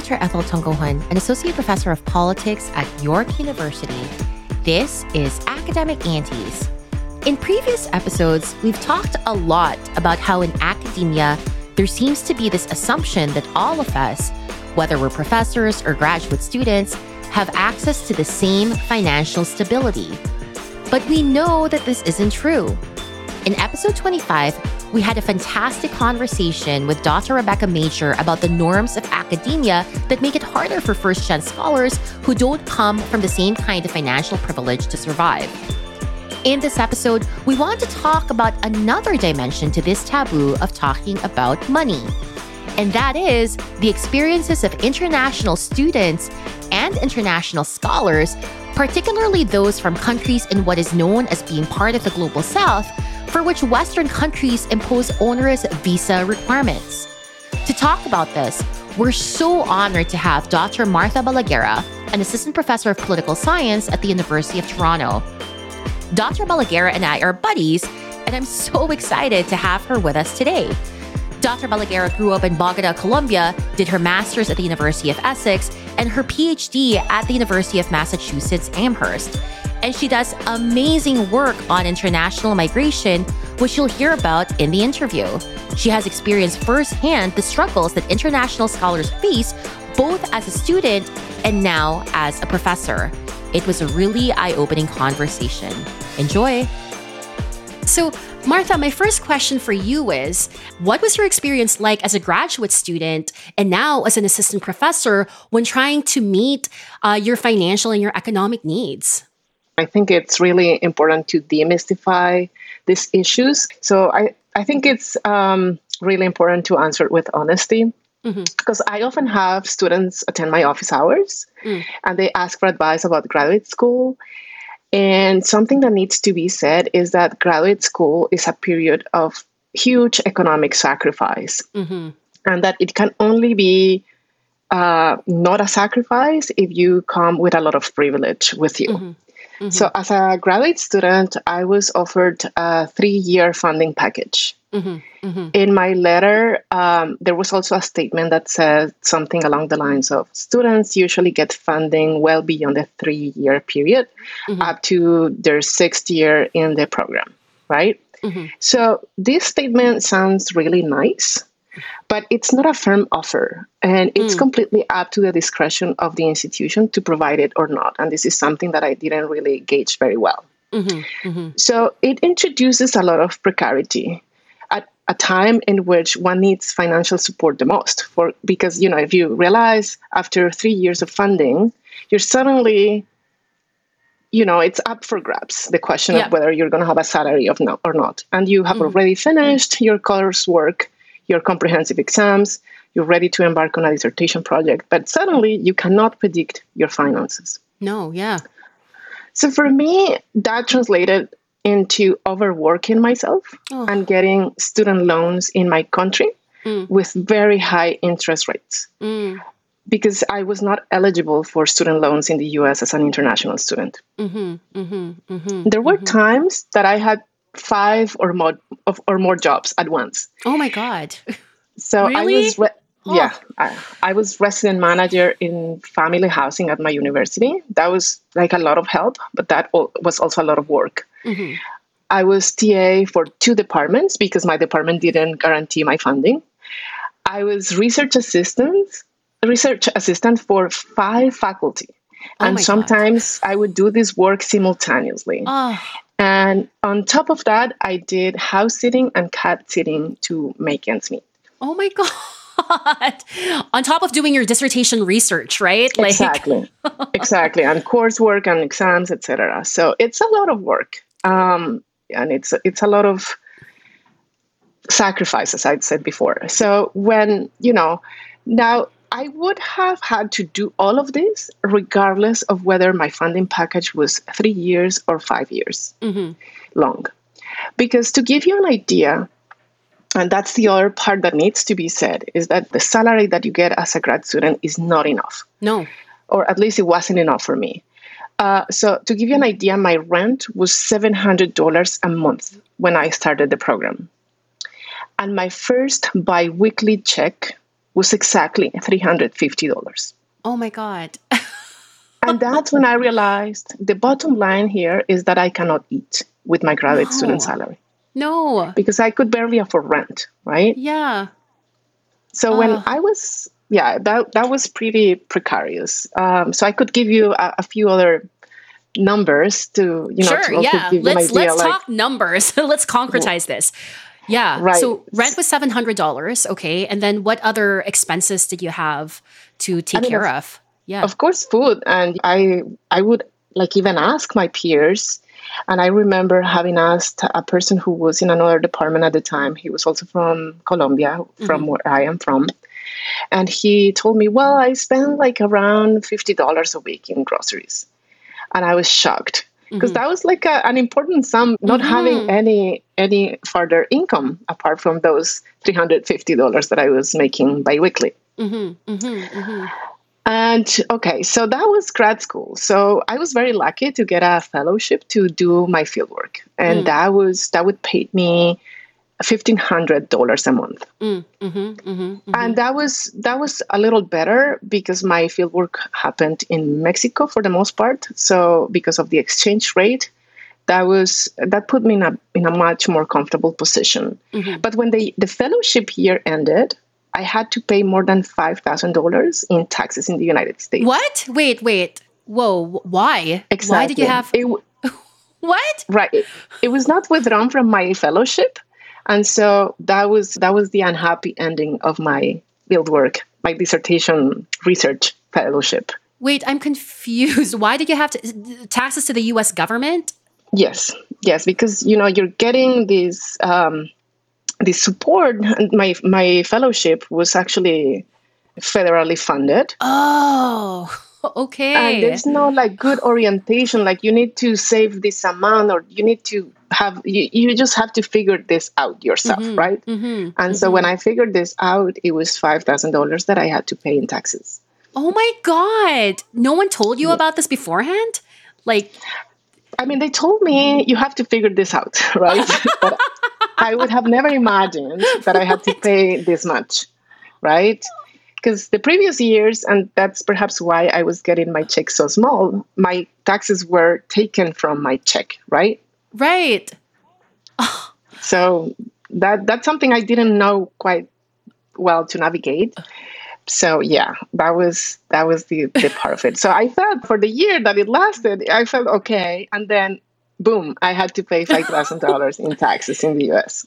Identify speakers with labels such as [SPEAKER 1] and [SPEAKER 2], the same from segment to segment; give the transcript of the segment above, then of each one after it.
[SPEAKER 1] Dr. Ethel Tungohan, an associate professor of politics at York University. This is Academic Aunties. In previous episodes, we've talked a lot about how in academia, there seems to be this assumption that all of us, whether we're professors or graduate students, have access to the same financial stability. But we know that this isn't true. In episode 25, we had a fantastic conversation with Dr. Rebecca Major about the norms of academia that make it harder for first gen scholars who don't come from the same kind of financial privilege to survive. In this episode, we want to talk about another dimension to this taboo of talking about money. And that is the experiences of international students and international scholars, particularly those from countries in what is known as being part of the global south, for which Western countries impose onerous visa requirements. To talk about this, we're so honored to have Dr. Martha Balaguera, an assistant professor of political science at the University of Toronto. Dr. Balaguera and I are buddies, and I'm so excited to have her with us today. Dr. Balaguera grew up in Bogota, Colombia, did her master's at the University of Essex, and her PhD at the University of Massachusetts Amherst. And she does amazing work on international migration, which you'll hear about in the interview. She has experienced firsthand the struggles that international scholars face, both as a student and now as a professor. It was a really eye opening conversation. Enjoy! So, Martha, my first question for you is What was your experience like as a graduate student and now as an assistant professor when trying to meet uh, your financial and your economic needs?
[SPEAKER 2] I think it's really important to demystify these issues. So, I, I think it's um, really important to answer it with honesty. Mm-hmm. Because I often have students attend my office hours mm. and they ask for advice about graduate school. And something that needs to be said is that graduate school is a period of huge economic sacrifice, mm-hmm. and that it can only be uh, not a sacrifice if you come with a lot of privilege with you. Mm-hmm. Mm-hmm. So, as a graduate student, I was offered a three year funding package. Mm-hmm. Mm-hmm. In my letter, um, there was also a statement that said something along the lines of students usually get funding well beyond the three year period mm-hmm. up to their sixth year in the program, right? Mm-hmm. So, this statement sounds really nice but it's not a firm offer and it's mm. completely up to the discretion of the institution to provide it or not and this is something that i didn't really gauge very well mm-hmm, so it introduces a lot of precarity a time in which one needs financial support the most for because you know if you realize after three years of funding you're suddenly you know it's up for grabs the question yeah. of whether you're going to have a salary of no, or not and you have mm-hmm. already finished your coursework your comprehensive exams, you're ready to embark on a dissertation project, but suddenly you cannot predict your finances.
[SPEAKER 1] No, yeah.
[SPEAKER 2] So for me, that translated into overworking myself oh. and getting student loans in my country mm. with very high interest rates. Mm. Because I was not eligible for student loans in the US as an international student. Mm-hmm, mm-hmm, mm-hmm, there were mm-hmm. times that I had five or more of, or more jobs at once.
[SPEAKER 1] Oh my god!
[SPEAKER 2] So really? I was re- oh. yeah I, I, was resident manager in family housing at my university. That was like a lot of help, but that was also a lot of work. Mm-hmm. I was TA for two departments because my department didn't guarantee my funding. I was research assistant, research assistant for five faculty. Oh and sometimes God. I would do this work simultaneously. Oh. And on top of that, I did house sitting and cat sitting to make ends meet.
[SPEAKER 1] Oh my God. on top of doing your dissertation research, right?
[SPEAKER 2] Like... Exactly. exactly. And coursework and exams, etc. So it's a lot of work. Um, and it's it's a lot of sacrifices, I'd said before. So when, you know, now I would have had to do all of this regardless of whether my funding package was three years or five years mm-hmm. long. Because to give you an idea, and that's the other part that needs to be said, is that the salary that you get as a grad student is not enough.
[SPEAKER 1] No.
[SPEAKER 2] Or at least it wasn't enough for me. Uh, so, to give you an idea, my rent was $700 a month when I started the program. And my first bi weekly check was exactly $350.
[SPEAKER 3] Oh my God.
[SPEAKER 2] and that's when I realized the bottom line here is that I cannot eat with my graduate no. student salary.
[SPEAKER 3] No.
[SPEAKER 2] Because I could barely afford rent, right?
[SPEAKER 3] Yeah.
[SPEAKER 2] So uh. when I was, yeah, that, that was pretty precarious. Um, so I could give you a, a few other numbers to you know
[SPEAKER 3] sure
[SPEAKER 2] to
[SPEAKER 3] yeah. let's let's like, talk numbers. Let's concretize this. Yeah
[SPEAKER 2] right.
[SPEAKER 3] so rent was $700 okay and then what other expenses did you have to take I mean, care of, of? Yeah.
[SPEAKER 2] of course food and i i would like even ask my peers and i remember having asked a person who was in another department at the time. He was also from colombia from mm-hmm. where i am from and he told me well i spend like around $50 a week in groceries and I was shocked because mm-hmm. that was like a, an important sum not mm-hmm. having any any further income apart from those $350 that i was making biweekly mm-hmm. mm-hmm. mm-hmm. and okay so that was grad school so i was very lucky to get a fellowship to do my fieldwork and mm. that was that would pay me $1500 a month. Mm, mm-hmm, mm-hmm, mm-hmm. and that was that was a little better because my fieldwork happened in mexico for the most part. So because of the exchange rate that was that put me in a in a much more comfortable position. Mm-hmm. but when the the fellowship year ended i had to pay more than $5000 in taxes in the united states.
[SPEAKER 3] What? Wait wait. Whoa why?
[SPEAKER 2] Exactly.
[SPEAKER 3] why did you have it, what?
[SPEAKER 2] Right. It, it was not withdrawn from my fellowship and so that was that was the unhappy ending of my fieldwork, my dissertation research fellowship.
[SPEAKER 3] Wait, I'm confused. Why did you have to taxes to the U.S. government?
[SPEAKER 2] Yes, yes, because you know you're getting this um, this support. My my fellowship was actually federally funded.
[SPEAKER 3] Oh. Okay.
[SPEAKER 2] And there's no like good orientation. Like you need to save this amount, or you need to have you, you just have to figure this out yourself, mm-hmm. right? Mm-hmm. And mm-hmm. so when I figured this out, it was five thousand dollars that I had to pay in taxes.
[SPEAKER 3] Oh my god! No one told you yeah. about this beforehand. Like,
[SPEAKER 2] I mean, they told me you have to figure this out, right? but I would have never imagined that I had to pay this much, right? because the previous years, and that's perhaps why I was getting my check so small, my taxes were taken from my check, right?
[SPEAKER 3] Right.
[SPEAKER 2] So that that's something I didn't know quite well to navigate. So yeah, that was that was the, the part of it. So I felt for the year that it lasted, I felt okay, and then boom, I had to pay five thousand dollars in taxes in the US.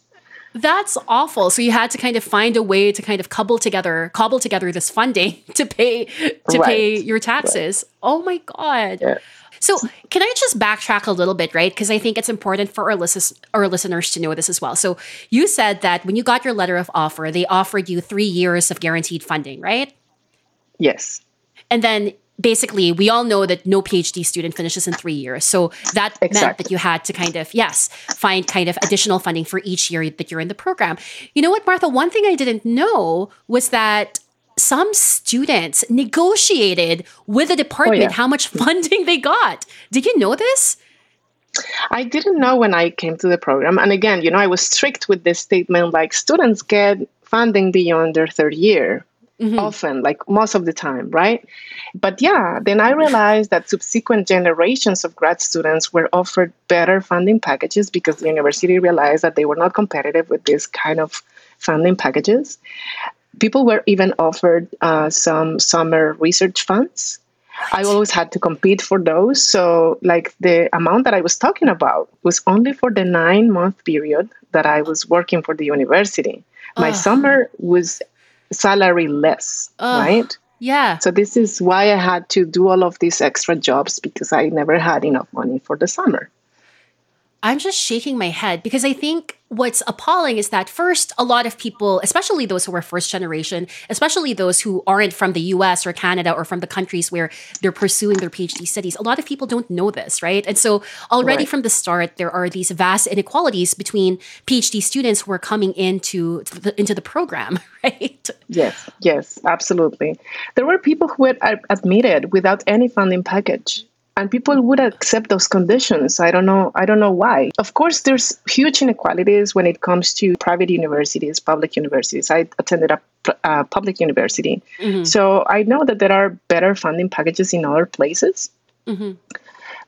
[SPEAKER 3] That's awful. So you had to kind of find a way to kind of cobble together, cobble together this funding to pay to right. pay your taxes. Right. Oh my god. Yeah. So can I just backtrack a little bit, right? Because I think it's important for our, lis- our listeners to know this as well. So you said that when you got your letter of offer, they offered you three years of guaranteed funding, right?
[SPEAKER 2] Yes.
[SPEAKER 3] And then basically we all know that no phd student finishes in three years so that exactly. meant that you had to kind of yes find kind of additional funding for each year that you're in the program you know what martha one thing i didn't know was that some students negotiated with the department oh, yeah. how much funding they got did you know this
[SPEAKER 2] I didn't know when I came to the program. And again, you know, I was strict with this statement like students get funding beyond their third year, mm-hmm. often, like most of the time, right? But yeah, then I realized that subsequent generations of grad students were offered better funding packages because the university realized that they were not competitive with this kind of funding packages. People were even offered uh, some summer research funds. I always had to compete for those. So, like the amount that I was talking about was only for the nine month period that I was working for the university. My summer was salary less, right?
[SPEAKER 3] Yeah.
[SPEAKER 2] So this is why I had to do all of these extra jobs because I never had enough money for the summer.
[SPEAKER 3] I'm just shaking my head because I think what's appalling is that first, a lot of people, especially those who are first generation, especially those who aren't from the US or Canada or from the countries where they're pursuing their PhD studies, a lot of people don't know this, right? And so already right. from the start, there are these vast inequalities between PhD students who are coming into the, into the program, right?
[SPEAKER 2] Yes, yes, absolutely. There were people who were uh, admitted without any funding package and people would accept those conditions i don't know i don't know why of course there's huge inequalities when it comes to private universities public universities i attended a uh, public university. Mm-hmm. So I know that there are better funding packages in other places. Mm-hmm.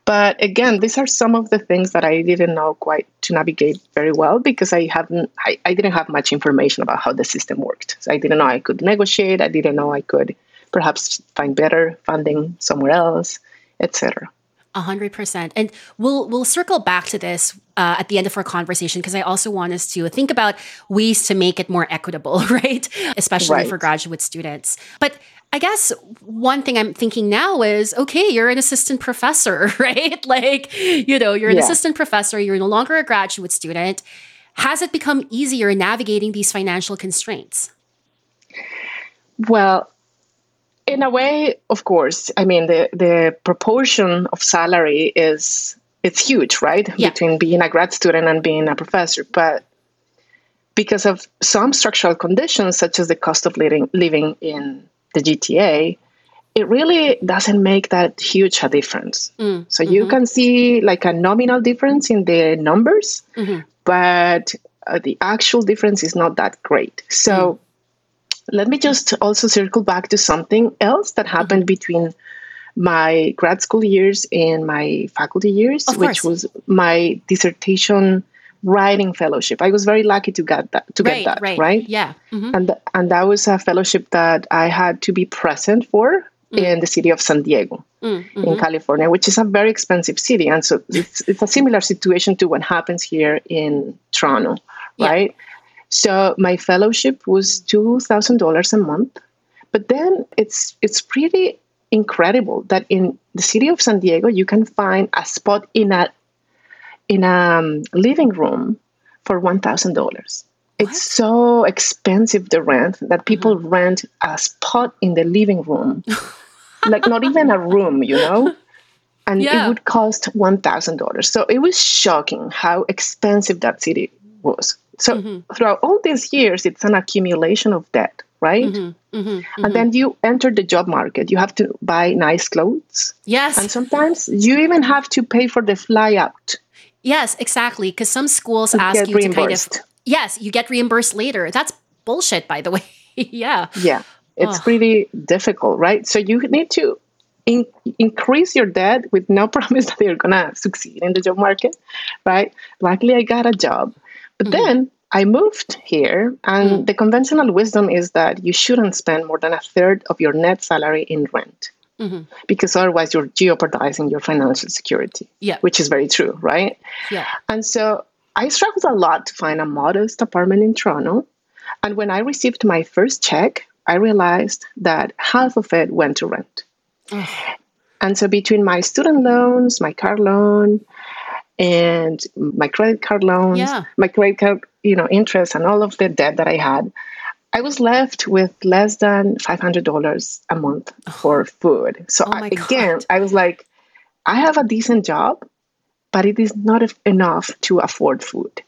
[SPEAKER 2] But again, these are some of the things that I didn't know quite to navigate very well because I haven't, I, I didn't have much information about how the system worked. So I didn't know I could negotiate. I didn't know I could perhaps find better funding somewhere else, etc.
[SPEAKER 3] A hundred percent, and we'll we'll circle back to this uh, at the end of our conversation because I also want us to think about ways to make it more equitable, right? Especially right. for graduate students. But I guess one thing I'm thinking now is okay, you're an assistant professor, right? Like, you know, you're an yeah. assistant professor, you're no longer a graduate student. Has it become easier navigating these financial constraints?
[SPEAKER 2] Well, in a way, of course. I mean, the, the proportion of salary is it's huge, right? Yeah. Between being a grad student and being a professor. But because of some structural conditions, such as the cost of living, living in the GTA, it really doesn't make that huge a difference. Mm, so mm-hmm. you can see like a nominal difference in the numbers, mm-hmm. but uh, the actual difference is not that great. So mm. Let me just also circle back to something else that happened between my grad school years and my faculty years, which was my dissertation writing fellowship. I was very lucky to get that. To right, get that, right? right?
[SPEAKER 3] Yeah,
[SPEAKER 2] mm-hmm. and and that was a fellowship that I had to be present for mm. in the city of San Diego, mm, mm-hmm. in California, which is a very expensive city, and so it's it's a similar situation to what happens here in Toronto, right? Yeah. So my fellowship was two thousand dollars a month, but then it's it's pretty incredible that in the city of San Diego you can find a spot in a in a um, living room for one thousand dollars. It's so expensive the rent that people mm-hmm. rent a spot in the living room, like not even a room, you know, and yeah. it would cost one thousand dollars. So it was shocking how expensive that city was. So mm-hmm. throughout all these years, it's an accumulation of debt, right? Mm-hmm. mm-hmm. And then you enter the job market. You have to buy nice clothes.
[SPEAKER 3] Yes.
[SPEAKER 2] And sometimes you even have to pay for the fly out
[SPEAKER 3] Yes, exactly. Because some schools you ask you reimbursed. to kind of yes, you get reimbursed later. That's bullshit, by the way. yeah.
[SPEAKER 2] Yeah, it's oh. pretty difficult, right? So you need to in- increase your debt with no promise that you're gonna succeed in the job market, right? Luckily, I got a job, but mm-hmm. then I moved here, and mm. the conventional wisdom is that you shouldn't spend more than a third of your net salary in rent mm-hmm. because otherwise you're jeopardizing your financial security.
[SPEAKER 3] Yeah.
[SPEAKER 2] Which is very true, right?
[SPEAKER 3] Yeah.
[SPEAKER 2] And so I struggled a lot to find a modest apartment in Toronto. And when I received my first check, I realized that half of it went to rent. And so between my student loans, my car loan, and my credit card loans, yeah. my credit card, you know, interest and all of the debt that I had, I was left with less than $500 a month for food. So oh I, again, I was like, I have a decent job, but it is not enough to afford food,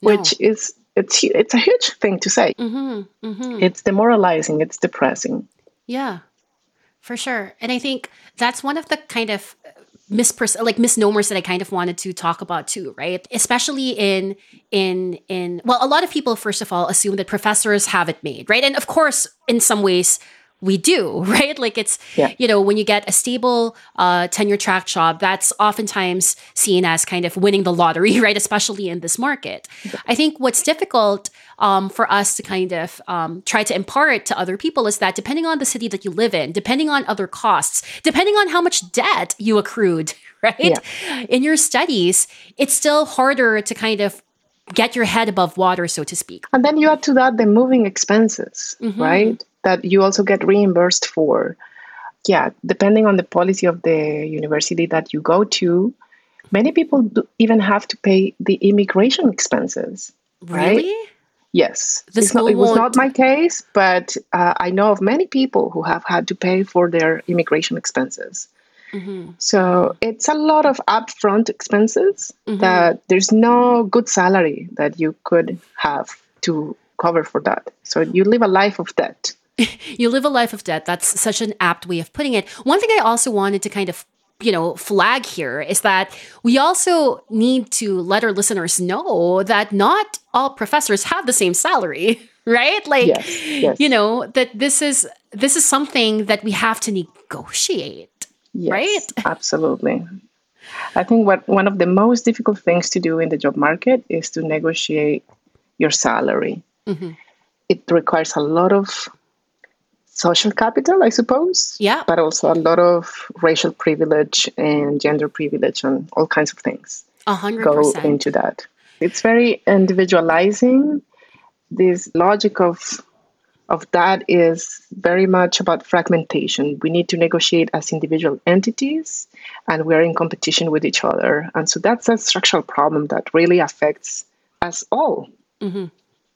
[SPEAKER 2] no. which is it's it's a huge thing to say. Mm-hmm, mm-hmm. It's demoralizing. It's depressing.
[SPEAKER 3] Yeah, for sure. And I think that's one of the kind of mispers like misnomers that I kind of wanted to talk about too, right? Especially in in in well, a lot of people first of all assume that professors have it made, right? And of course, in some ways we do, right? Like it's, yeah. you know, when you get a stable uh, tenure track job, that's oftentimes seen as kind of winning the lottery, right? Especially in this market. I think what's difficult um, for us to kind of um, try to impart to other people is that depending on the city that you live in, depending on other costs, depending on how much debt you accrued, right? Yeah. In your studies, it's still harder to kind of get your head above water, so to speak.
[SPEAKER 2] And then you add to that the moving expenses, mm-hmm. right? That you also get reimbursed for. Yeah, depending on the policy of the university that you go to, many people even have to pay the immigration expenses.
[SPEAKER 3] Really?
[SPEAKER 2] Yes, not, it was not my case, but uh, I know of many people who have had to pay for their immigration expenses. Mm-hmm. So it's a lot of upfront expenses mm-hmm. that there's no good salary that you could have to cover for that. So you live a life of debt.
[SPEAKER 3] you live a life of debt. That's such an apt way of putting it. One thing I also wanted to kind of you know flag here is that we also need to let our listeners know that not all professors have the same salary right? Like,
[SPEAKER 2] yes, yes.
[SPEAKER 3] you know, that this is this is something that we have to negotiate,
[SPEAKER 2] yes,
[SPEAKER 3] right?
[SPEAKER 2] Absolutely. I think what one of the most difficult things to do in the job market is to negotiate your salary. Mm-hmm. It requires a lot of social capital, I suppose.
[SPEAKER 3] Yeah.
[SPEAKER 2] But also a lot of racial privilege and gender privilege and all kinds of things
[SPEAKER 3] a hundred
[SPEAKER 2] go into that. It's very individualizing. This logic of of that is very much about fragmentation. We need to negotiate as individual entities and we're in competition with each other. And so that's a structural problem that really affects us all.
[SPEAKER 3] Mm-hmm.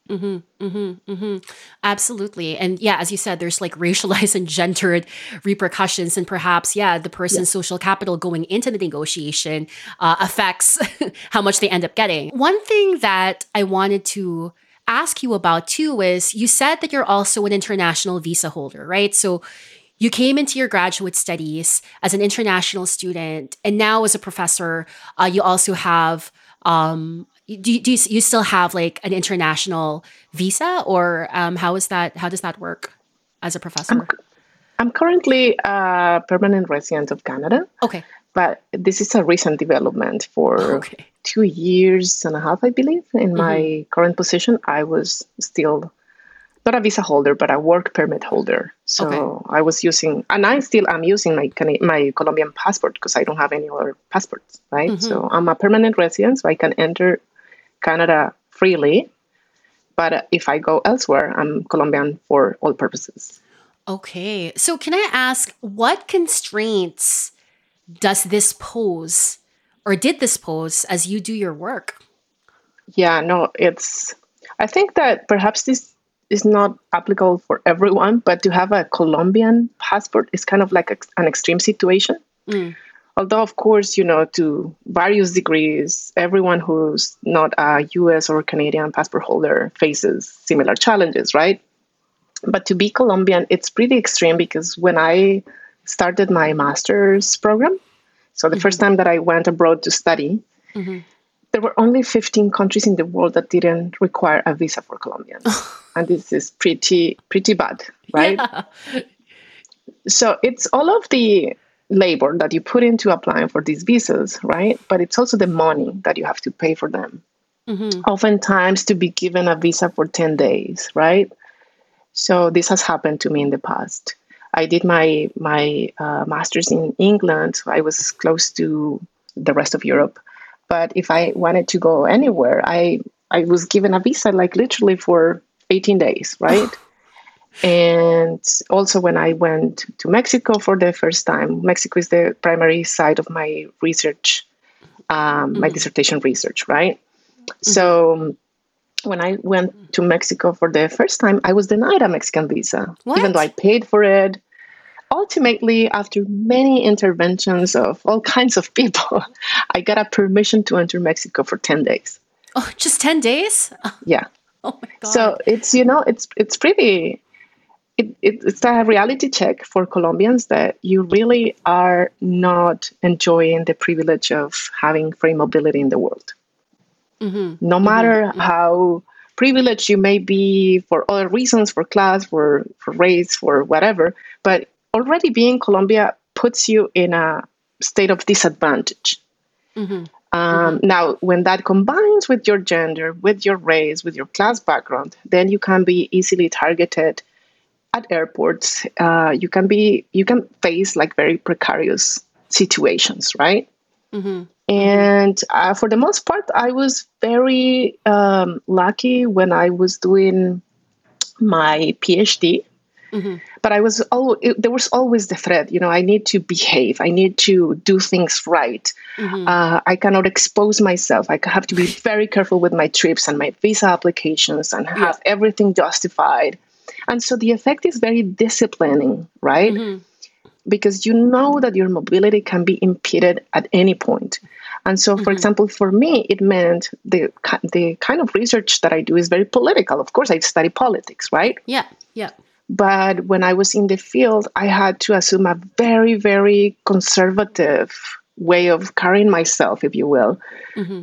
[SPEAKER 3] Mm-hmm, mm-hmm, mm-hmm. Absolutely. And yeah, as you said, there's like racialized and gendered repercussions. And perhaps, yeah, the person's social capital going into the negotiation uh, affects how much they end up getting. One thing that I wanted to ask you about too is you said that you're also an international visa holder, right? So you came into your graduate studies as an international student, and now as a professor, uh, you also have. Um, do, you, do you, you, still have like an international visa, or um, how is that? How does that work as a professor?
[SPEAKER 2] I'm, I'm currently a permanent resident of Canada.
[SPEAKER 3] Okay,
[SPEAKER 2] but this is a recent development for okay. two years and a half, I believe. In mm-hmm. my current position, I was still not a visa holder, but a work permit holder. So okay. I was using, and I still am using my my Colombian passport because I don't have any other passports, right? Mm-hmm. So I'm a permanent resident, so I can enter Canada freely. But if I go elsewhere, I'm Colombian for all purposes.
[SPEAKER 3] Okay. So can I ask what constraints does this pose or did this pose as you do your work?
[SPEAKER 2] Yeah, no, it's I think that perhaps this is not applicable for everyone, but to have a Colombian passport is kind of like an extreme situation. Mm. Although, of course, you know, to various degrees, everyone who's not a US or Canadian passport holder faces similar challenges, right? But to be Colombian, it's pretty extreme because when I started my master's program, so the mm-hmm. first time that I went abroad to study, mm-hmm there were only 15 countries in the world that didn't require a visa for Colombians. and this is pretty pretty bad, right? Yeah. So it's all of the labor that you put into applying for these visas, right? But it's also the money that you have to pay for them. Mm-hmm. Oftentimes to be given a visa for 10 days, right? So this has happened to me in the past. I did my my uh, master's in England. So I was close to the rest of Europe but if I wanted to go anywhere, I I was given a visa like literally for 18 days, right? and also when I went to Mexico for the first time, Mexico is the primary site of my research, um, mm-hmm. my dissertation research, right? Mm-hmm. So when I went to Mexico for the first time, I was denied a Mexican visa, what? even though I paid for it ultimately, after many interventions of all kinds of people, I got a permission to enter Mexico for 10 days.
[SPEAKER 3] Oh, just 10 days?
[SPEAKER 2] Yeah.
[SPEAKER 3] Oh my God.
[SPEAKER 2] So it's, you know, it's, it's pretty, it, it, it's a reality check for Colombians that you really are not enjoying the privilege of having free mobility in the world. Mm-hmm. No matter mm-hmm. how privileged you may be for other reasons, for class, for, for race, for whatever, but already being Colombia puts you in a state of disadvantage. Mm-hmm. Um, mm-hmm. Now, when that combines with your gender, with your race, with your class background, then you can be easily targeted at airports. Uh, you can be you can face like very precarious situations, right? Mm-hmm. And uh, for the most part, I was very um, lucky when I was doing my PhD. Mm-hmm. But I was always, there was always the threat, you know, I need to behave, I need to do things right. Mm-hmm. Uh, I cannot expose myself. I have to be very careful with my trips and my visa applications and have yeah. everything justified. And so the effect is very disciplining, right? Mm-hmm. Because you know that your mobility can be impeded at any point. And so, for mm-hmm. example, for me, it meant the the kind of research that I do is very political. Of course, I study politics, right?
[SPEAKER 3] Yeah, yeah.
[SPEAKER 2] But when I was in the field, I had to assume a very, very conservative way of carrying myself, if you will,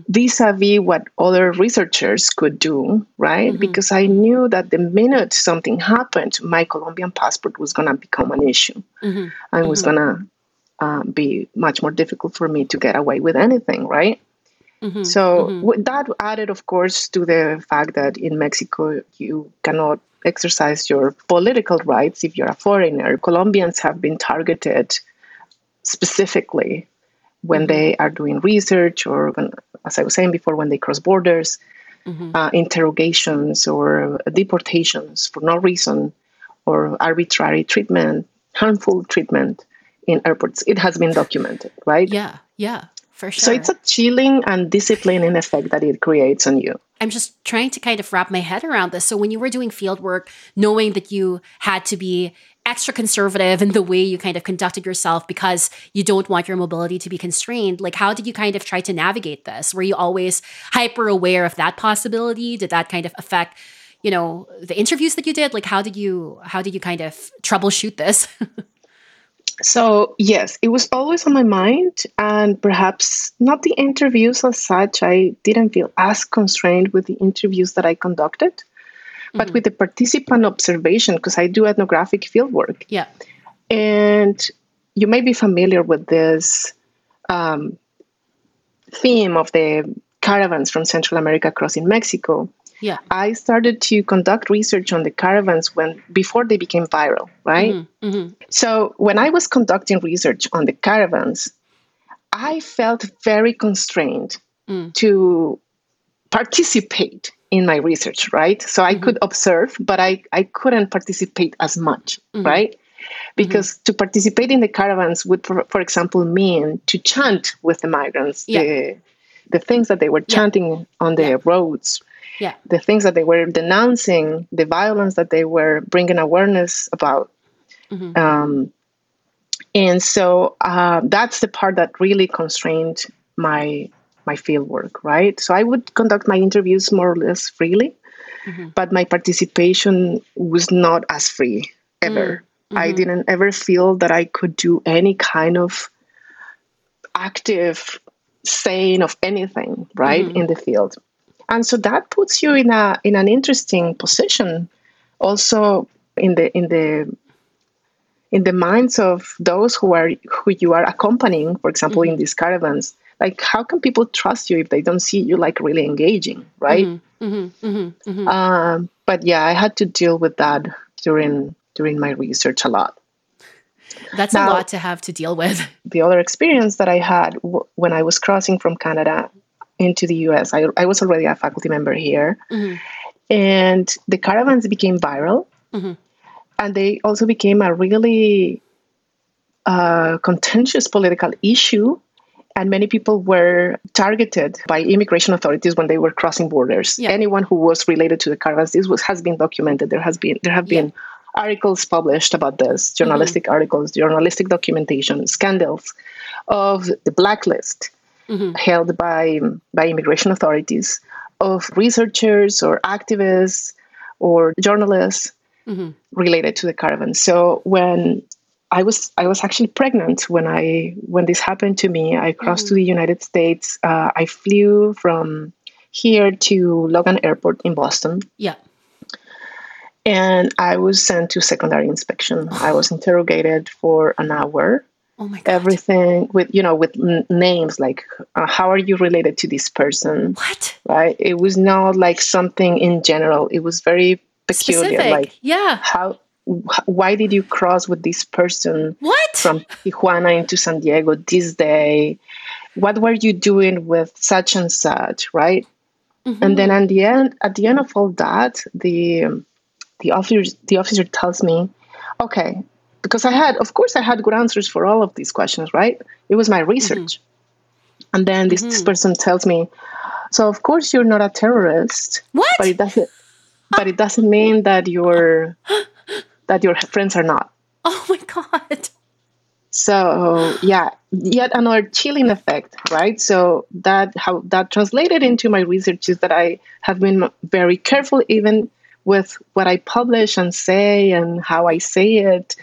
[SPEAKER 2] vis a vis what other researchers could do, right? Mm-hmm. Because I knew that the minute something happened, my Colombian passport was going to become an issue mm-hmm. and was going to uh, be much more difficult for me to get away with anything, right? Mm-hmm. So mm-hmm. that added, of course, to the fact that in Mexico you cannot exercise your political rights if you're a foreigner. Colombians have been targeted specifically when mm-hmm. they are doing research or, when, as I was saying before, when they cross borders, mm-hmm. uh, interrogations or deportations for no reason, or arbitrary treatment, harmful treatment in airports. It has been documented, right?
[SPEAKER 3] Yeah, yeah, for sure.
[SPEAKER 2] So it's a chilling and disciplining effect that it creates on you.
[SPEAKER 3] I'm just trying to kind of wrap my head around this. So when you were doing field work, knowing that you had to be extra conservative in the way you kind of conducted yourself because you don't want your mobility to be constrained, like how did you kind of try to navigate this? Were you always hyper aware of that possibility? Did that kind of affect, you know, the interviews that you did? Like how did you how did you kind of troubleshoot this?
[SPEAKER 2] So, yes, it was always on my mind, and perhaps not the interviews as such. I didn't feel as constrained with the interviews that I conducted, mm-hmm. but with the participant observation, because I do ethnographic fieldwork.
[SPEAKER 3] Yeah.
[SPEAKER 2] And you may be familiar with this um, theme of the caravans from Central America crossing Mexico.
[SPEAKER 3] Yeah.
[SPEAKER 2] I started to conduct research on the caravans when before they became viral, right? Mm-hmm, mm-hmm. So when I was conducting research on the caravans, I felt very constrained mm. to participate in my research, right? So I mm-hmm. could observe, but I, I couldn't participate as much, mm-hmm. right? Because mm-hmm. to participate in the caravans would, for, for, example, mean to chant with the migrants, yeah. the, the things that they were chanting yeah. on the yeah. roads,
[SPEAKER 3] yeah.
[SPEAKER 2] the things that they were denouncing, the violence that they were bringing awareness about. Mm-hmm. Um, and so uh, that's the part that really constrained my my field work, right? So I would conduct my interviews more or less freely, mm-hmm. but my participation was not as free ever. Mm-hmm. I didn't ever feel that I could do any kind of active saying of anything, right, mm-hmm. in the field and so that puts you in a in an interesting position also in the in the in the minds of those who are who you are accompanying for example mm-hmm. in these caravans like how can people trust you if they don't see you like really engaging right mm-hmm. Mm-hmm. mm-hmm. mm-hmm. um, but yeah i had to deal with that during during my research a lot
[SPEAKER 3] that's now, a lot to have to deal with
[SPEAKER 2] the other experience that i had w- when i was crossing from canada into the US. I, I was already a faculty member here. Mm-hmm. And the caravans became viral. Mm-hmm. And they also became a really uh, contentious political issue. And many people were targeted by immigration authorities when they were crossing borders. Yeah. Anyone who was related to the caravans, this was, has been documented. There has been there have been yeah. articles published about this, journalistic mm-hmm. articles, journalistic documentation, scandals of the blacklist mm-hmm. held by by immigration authorities of researchers or activists or journalists mm-hmm. related to the caravan. So when I was I was actually pregnant when I when this happened to me. I crossed mm-hmm. to the United States. Uh, I flew from here to Logan Airport in Boston.
[SPEAKER 3] Yeah.
[SPEAKER 2] And I was sent to secondary inspection. I was interrogated for an hour
[SPEAKER 3] Oh my God.
[SPEAKER 2] Everything with you know with n- names like uh, how are you related to this person?
[SPEAKER 3] What?
[SPEAKER 2] Right? It was not like something in general. It was very peculiar.
[SPEAKER 3] Specific.
[SPEAKER 2] Like
[SPEAKER 3] yeah,
[SPEAKER 2] how? Why did you cross with this person?
[SPEAKER 3] What?
[SPEAKER 2] From Tijuana into San Diego this day? What were you doing with such and such? Right? Mm-hmm. And then at the end, at the end of all that, the the officer the officer tells me, okay, because I had, of course, I had good answers for all of these questions, right? It was my research. Mm-hmm. And then this, mm-hmm. this, person tells me, so of course you're not a terrorist.
[SPEAKER 3] What?
[SPEAKER 2] But it doesn't. but it doesn't mean that your that your friends are not.
[SPEAKER 3] Oh my god.
[SPEAKER 2] So yeah, yet another chilling effect, right? So that how that translated into my research is that I have been very careful even with what I publish and say and how I say it.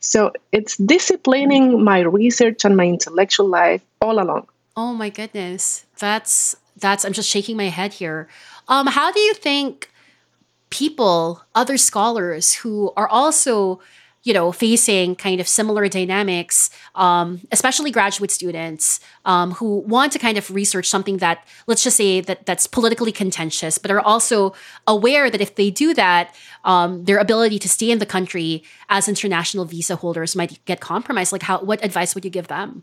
[SPEAKER 2] So it's disciplining my research and my intellectual life all along.
[SPEAKER 1] Oh my goodness. That's that's I'm just shaking my head here. Um how do you think people, other scholars who are also you know, facing kind of similar dynamics, um, especially graduate students um, who want to kind of research something that, let's just say, that that's politically contentious, but are also aware that if they do that, um, their ability to stay in the country as international visa holders might get compromised. Like, how? What advice would you give them?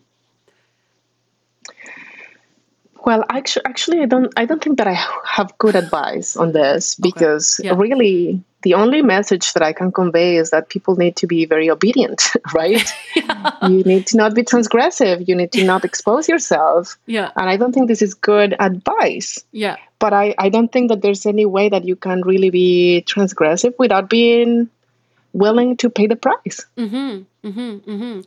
[SPEAKER 2] Well, actually, actually, I don't. I don't think that I have good advice on this okay. because yeah. really, the only message that I can convey is that people need to be very obedient, right? yeah. You need to not be transgressive. You need to not expose yourself.
[SPEAKER 1] Yeah.
[SPEAKER 2] And I don't think this is good advice.
[SPEAKER 1] Yeah.
[SPEAKER 2] But I, I don't think that there's any way that you can really be transgressive without being willing to pay the price.
[SPEAKER 1] Mm-hmm. Mm-hmm. Mm-hmm.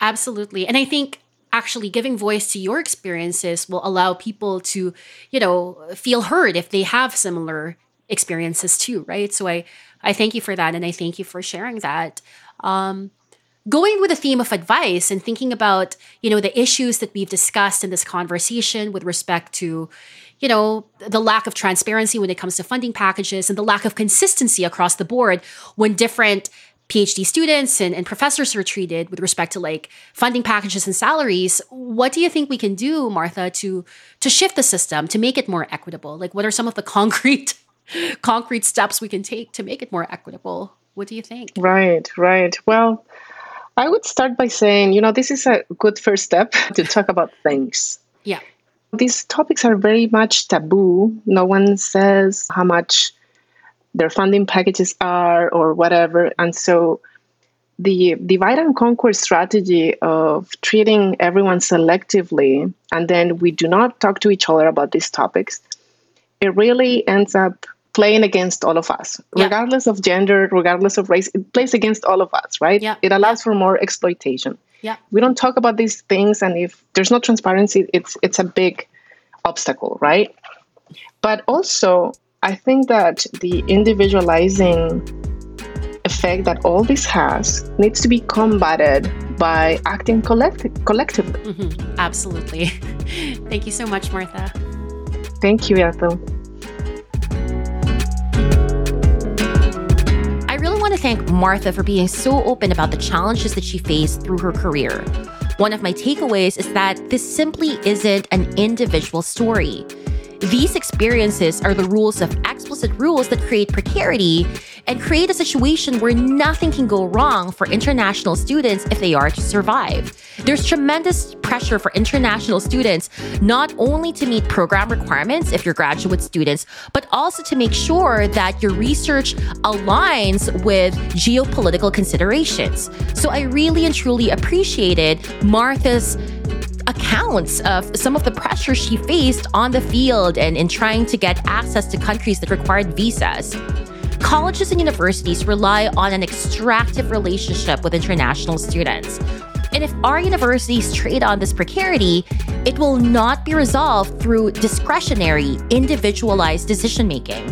[SPEAKER 1] Absolutely. And I think actually giving voice to your experiences will allow people to, you know, feel heard if they have similar experiences too, right? So I I thank you for that and I thank you for sharing that. Um, going with the theme of advice and thinking about, you know, the issues that we've discussed in this conversation with respect to, you know, the lack of transparency when it comes to funding packages and the lack of consistency across the board when different PhD students and, and professors are treated with respect to like funding packages and salaries. What do you think we can do, Martha, to to shift the system to make it more equitable? Like what are some of the concrete concrete steps we can take to make it more equitable. What do you think?
[SPEAKER 2] Right, right. Well, I would start by saying, you know, this is a good first step to talk about things.
[SPEAKER 1] Yeah.
[SPEAKER 2] These topics are very much taboo. No one says how much their funding packages are or whatever. And so the divide and conquer strategy of treating everyone selectively and then we do not talk to each other about these topics, it really ends up playing against all of us, yeah. regardless of gender, regardless of race. It plays against all of us, right?
[SPEAKER 1] Yeah.
[SPEAKER 2] It allows for more exploitation.
[SPEAKER 1] Yeah.
[SPEAKER 2] We don't talk about these things, and if there's no transparency, it's it's a big obstacle, right? But also, I think that the individualizing effect that all this has needs to be combated by acting collect- collectively.
[SPEAKER 1] Mm-hmm. Absolutely. Thank you so much, Martha.
[SPEAKER 2] Thank you, Ethel.
[SPEAKER 1] want to thank Martha for being so open about the challenges that she faced through her career. One of my takeaways is that this simply isn't an individual story. These experiences are the rules of explicit rules that create precarity and create a situation where nothing can go wrong for international students if they are to survive. There's tremendous pressure for international students not only to meet program requirements if you're graduate students, but also to make sure that your research aligns with geopolitical considerations. So I really and truly appreciated Martha's accounts of some of the pressure she faced on the field and in trying to get access to countries that required visas. Colleges and universities rely on an extractive relationship with international students. And if our universities trade on this precarity, it will not be resolved through discretionary, individualized decision making.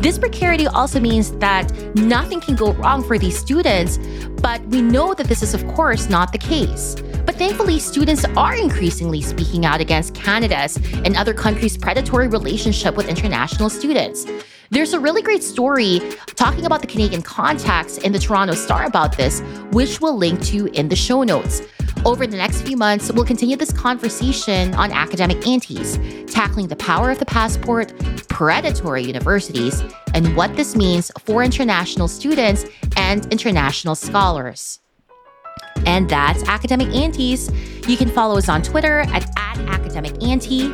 [SPEAKER 1] This precarity also means that nothing can go wrong for these students, but we know that this is, of course, not the case. Thankfully, students are increasingly speaking out against Canada's and other countries' predatory relationship with international students. There's a really great story talking about the Canadian context in the Toronto Star about this, which we'll link to in the show notes. Over the next few months, we'll continue this conversation on academic aunties, tackling the power of the passport, predatory universities, and what this means for international students and international scholars. And that's Academic Aunties. You can follow us on Twitter at, at Academic Auntie.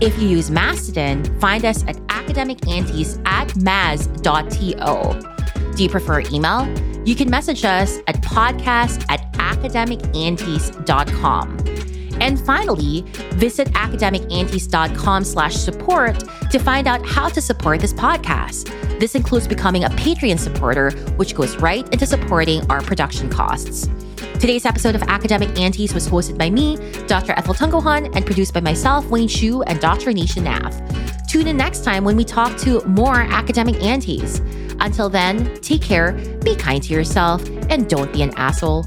[SPEAKER 1] If you use Mastodon, find us at academicaunties at mas.to. Do you prefer email? You can message us at podcast at academicaunties.com. And finally, visit academicaunties.com slash support to find out how to support this podcast. This includes becoming a Patreon supporter, which goes right into supporting our production costs. Today's episode of Academic Aunties was hosted by me, Dr. Ethel Tungohan, and produced by myself, Wayne Shu, and Dr. Nisha Nath. Tune in next time when we talk to more academic aunties. Until then, take care, be kind to yourself, and don't be an asshole.